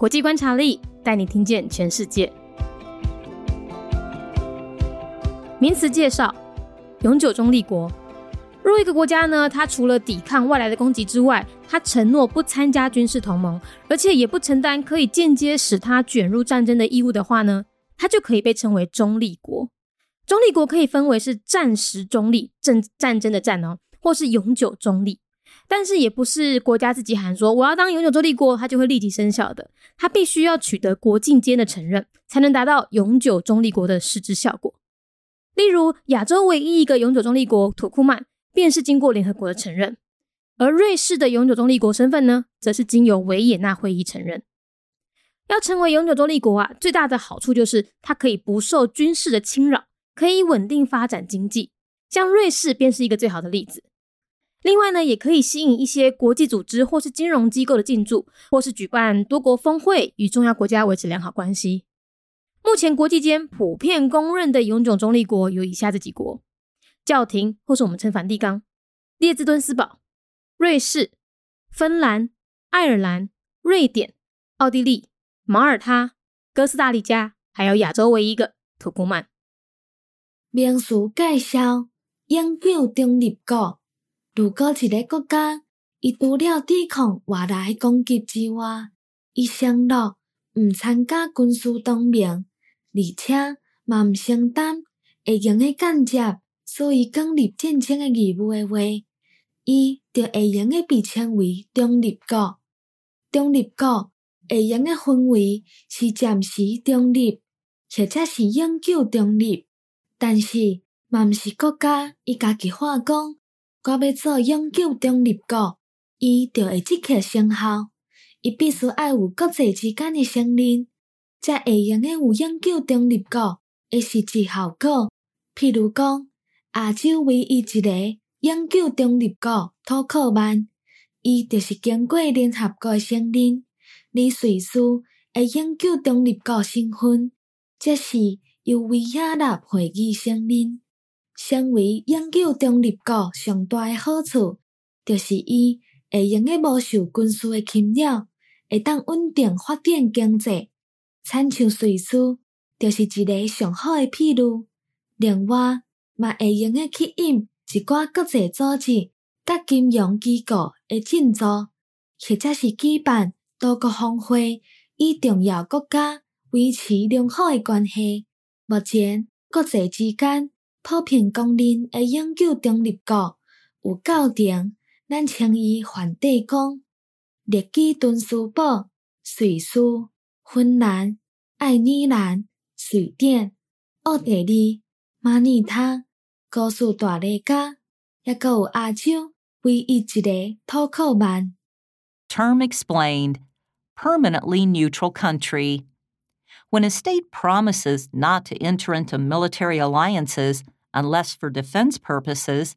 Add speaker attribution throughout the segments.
Speaker 1: 国际观察力带你听见全世界。名词介绍：永久中立国。若一个国家呢，它除了抵抗外来的攻击之外，它承诺不参加军事同盟，而且也不承担可以间接使它卷入战争的义务的话呢，它就可以被称为中立国。中立国可以分为是战时中立，战战争的战哦，或是永久中立。但是也不是国家自己喊说我要当永久中立国，它就会立即生效的。它必须要取得国境间的承认，才能达到永久中立国的实质效果。例如，亚洲唯一一个永久中立国土库曼。便是经过联合国的承认，而瑞士的永久中立国身份呢，则是经由维也纳会议承认。要成为永久中立国啊，最大的好处就是它可以不受军事的侵扰，可以稳定发展经济。像瑞士便是一个最好的例子。另外呢，也可以吸引一些国际组织或是金融机构的进驻，或是举办多国峰会，与重要国家维持良好关系。目前国际间普遍公认的永久中立国有以下这几国。教廷，或是我们称梵蒂冈、列支敦斯堡、瑞士、芬兰、爱尔兰、瑞典、奥地利、马耳他、哥斯达黎加，还有亚洲唯一一个土库曼。
Speaker 2: 名词介绍：永久中立国。如果一个国家伊除了抵抗外来攻击之外，伊承诺毋参加军事同盟，而且嘛毋承担会用的间接。所以，建立战争的义务的话，伊就会用的被称为中立国。中立国会用的分为是暂时中立，或者是永久中立。但是，嘛毋是国家伊家己话讲，我要做永久中立国，伊就会即刻生效。伊必须爱有国际之间的承认，才会用诶有永久中立国诶实际效果。譬如讲。亚洲唯一一个永久中立国土库曼，伊就是经过联合国承认，而瑞士会永久中立国身份，则是由维也纳会议承认。成为永久中立国上大的好处，就是伊会用个无受军事诶侵扰，会当稳定发展经济。参像瑞士，就是一个上好诶譬如。另外，嘛会用诶去引一寡国际组织、甲金融机构诶进驻，或者是举办多国峰会，以重要国家维持良好诶关系。目前国际之间普遍公认会永久中立国有构定，咱称伊梵蒂冈、列支敦斯堡、瑞士、芬兰、爱尔兰、瑞典、奥地利、马尼他。高速大利加，也个有亚洲唯一一个土库曼。
Speaker 3: Term explained permanently neutral country. When a state promises not to enter into military alliances unless for defense purposes,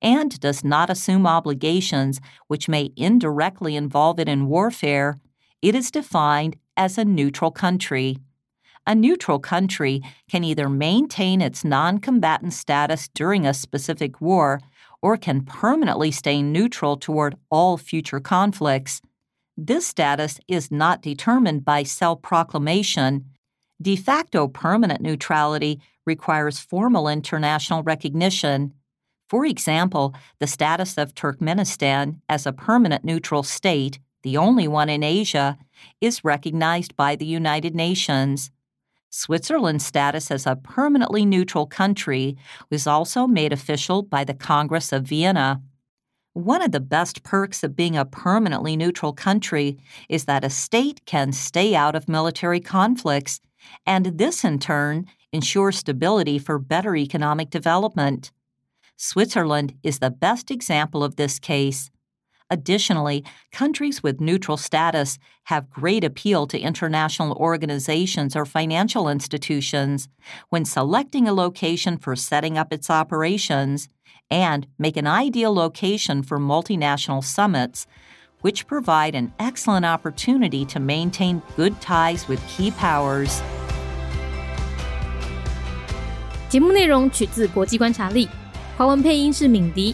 Speaker 3: and does not assume obligations which may indirectly involve it in warfare, it is defined as a neutral country a neutral country can either maintain its non combatant status during a specific war or can permanently stay neutral toward all future conflicts. This status is not determined by self proclamation. De facto permanent neutrality requires formal international recognition. For example, the status of Turkmenistan as a permanent neutral state, the only one in Asia, is recognized by the United Nations. Switzerland's status as a permanently neutral country was also made official by the Congress of Vienna. One of the best perks of being a permanently neutral country is that a state can stay out of military conflicts, and this in turn ensures stability for better economic development. Switzerland is the best example of this case. Additionally, countries with neutral status have great appeal to international organizations or financial institutions when selecting a location for setting up its operations and make an ideal location for multinational summits, which provide an excellent opportunity to maintain good ties with key powers.
Speaker 1: 节目内容取自国际观察力，华文配音是敏迪。